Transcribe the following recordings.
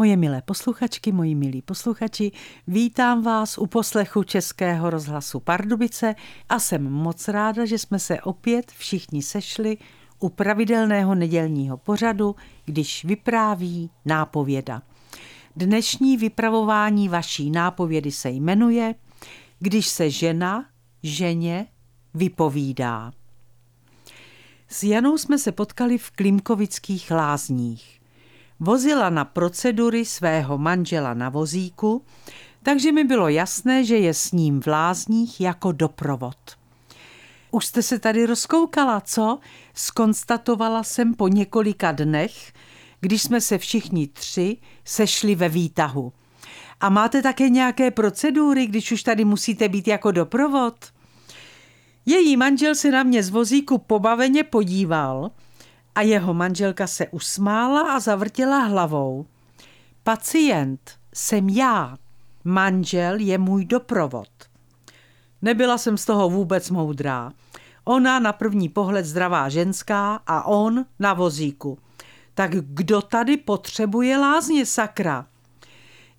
Moje milé posluchačky, moji milí posluchači, vítám vás u poslechu Českého rozhlasu Pardubice a jsem moc ráda, že jsme se opět všichni sešli u pravidelného nedělního pořadu, když vypráví nápověda. Dnešní vypravování vaší nápovědy se jmenuje Když se žena ženě vypovídá. S Janou jsme se potkali v Klimkovických lázních. Vozila na procedury svého manžela na vozíku, takže mi bylo jasné, že je s ním v lázních jako doprovod. Už jste se tady rozkoukala, co? Skonstatovala jsem po několika dnech, když jsme se všichni tři sešli ve výtahu. A máte také nějaké procedury, když už tady musíte být jako doprovod? Její manžel se na mě z vozíku pobaveně podíval – a jeho manželka se usmála a zavrtěla hlavou. Pacient jsem já, manžel je můj doprovod. Nebyla jsem z toho vůbec moudrá. Ona na první pohled zdravá ženská a on na vozíku. Tak kdo tady potřebuje lázně, sakra?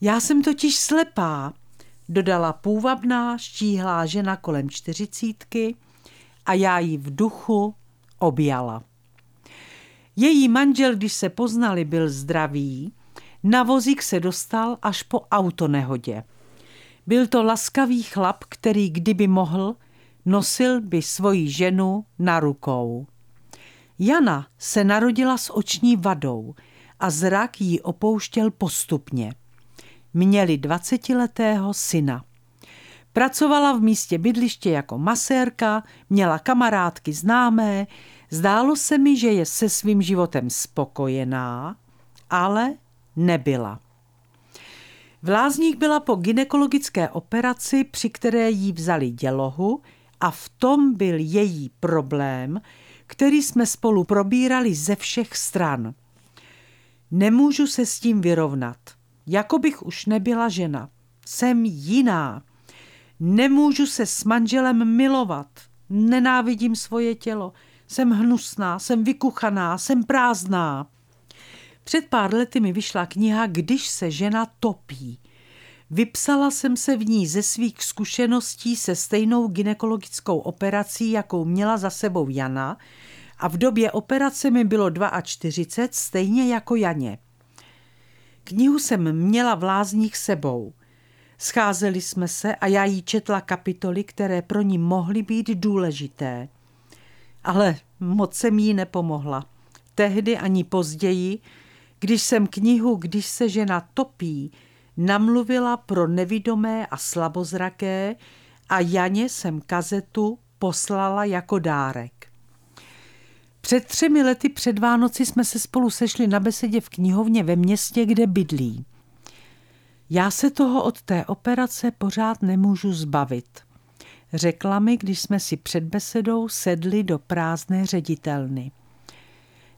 Já jsem totiž slepá, dodala půvabná, štíhlá žena kolem čtyřicítky a já ji v duchu objala. Její manžel, když se poznali, byl zdravý, na vozík se dostal až po autonehodě. Byl to laskavý chlap, který kdyby mohl, nosil by svoji ženu na rukou. Jana se narodila s oční vadou a zrak jí opouštěl postupně. Měli dvacetiletého syna. Pracovala v místě bydliště jako masérka, měla kamarádky známé, Zdálo se mi, že je se svým životem spokojená, ale nebyla. V lázních byla po ginekologické operaci, při které jí vzali dělohu a v tom byl její problém, který jsme spolu probírali ze všech stran. Nemůžu se s tím vyrovnat. Jako bych už nebyla žena. Jsem jiná. Nemůžu se s manželem milovat. Nenávidím svoje tělo. Jsem hnusná, jsem vykuchaná, jsem prázdná. Před pár lety mi vyšla kniha Když se žena topí. Vypsala jsem se v ní ze svých zkušeností se stejnou ginekologickou operací, jakou měla za sebou Jana a v době operace mi bylo 42, stejně jako Janě. Knihu jsem měla v lázních sebou. Scházeli jsme se a já jí četla kapitoly, které pro ní mohly být důležité ale moc jsem jí nepomohla. Tehdy ani později, když jsem knihu Když se žena topí, namluvila pro nevidomé a slabozraké a Janě jsem kazetu poslala jako dárek. Před třemi lety před Vánoci jsme se spolu sešli na besedě v knihovně ve městě, kde bydlí. Já se toho od té operace pořád nemůžu zbavit řekla mi, když jsme si před besedou sedli do prázdné ředitelny.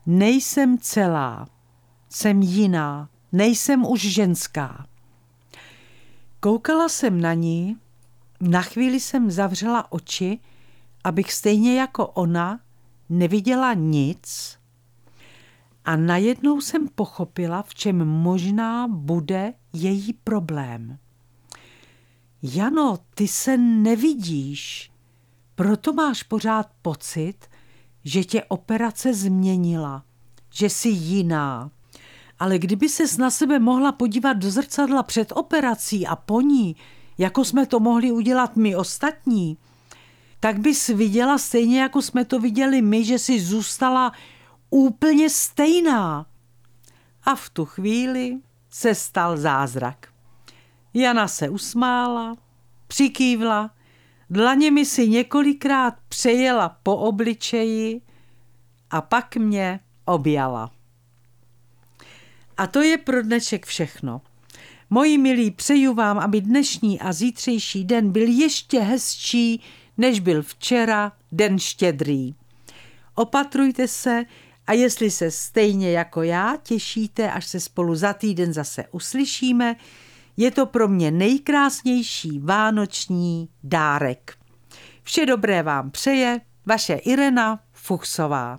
Nejsem celá, jsem jiná, nejsem už ženská. Koukala jsem na ní, na chvíli jsem zavřela oči, abych stejně jako ona neviděla nic a najednou jsem pochopila, v čem možná bude její problém. Jano, ty se nevidíš, proto máš pořád pocit, že tě operace změnila, že jsi jiná. Ale kdyby ses na sebe mohla podívat do zrcadla před operací a po ní, jako jsme to mohli udělat my ostatní, tak bys viděla stejně, jako jsme to viděli my, že jsi zůstala úplně stejná. A v tu chvíli se stal zázrak. Jana se usmála, přikývla, dlaněmi si několikrát přejela po obličeji a pak mě objala. A to je pro dnešek všechno. Moji milí, přeju vám, aby dnešní a zítřejší den byl ještě hezčí, než byl včera den štědrý. Opatrujte se a jestli se stejně jako já těšíte, až se spolu za týden zase uslyšíme, je to pro mě nejkrásnější vánoční dárek. Vše dobré vám přeje vaše Irena Fuchsová.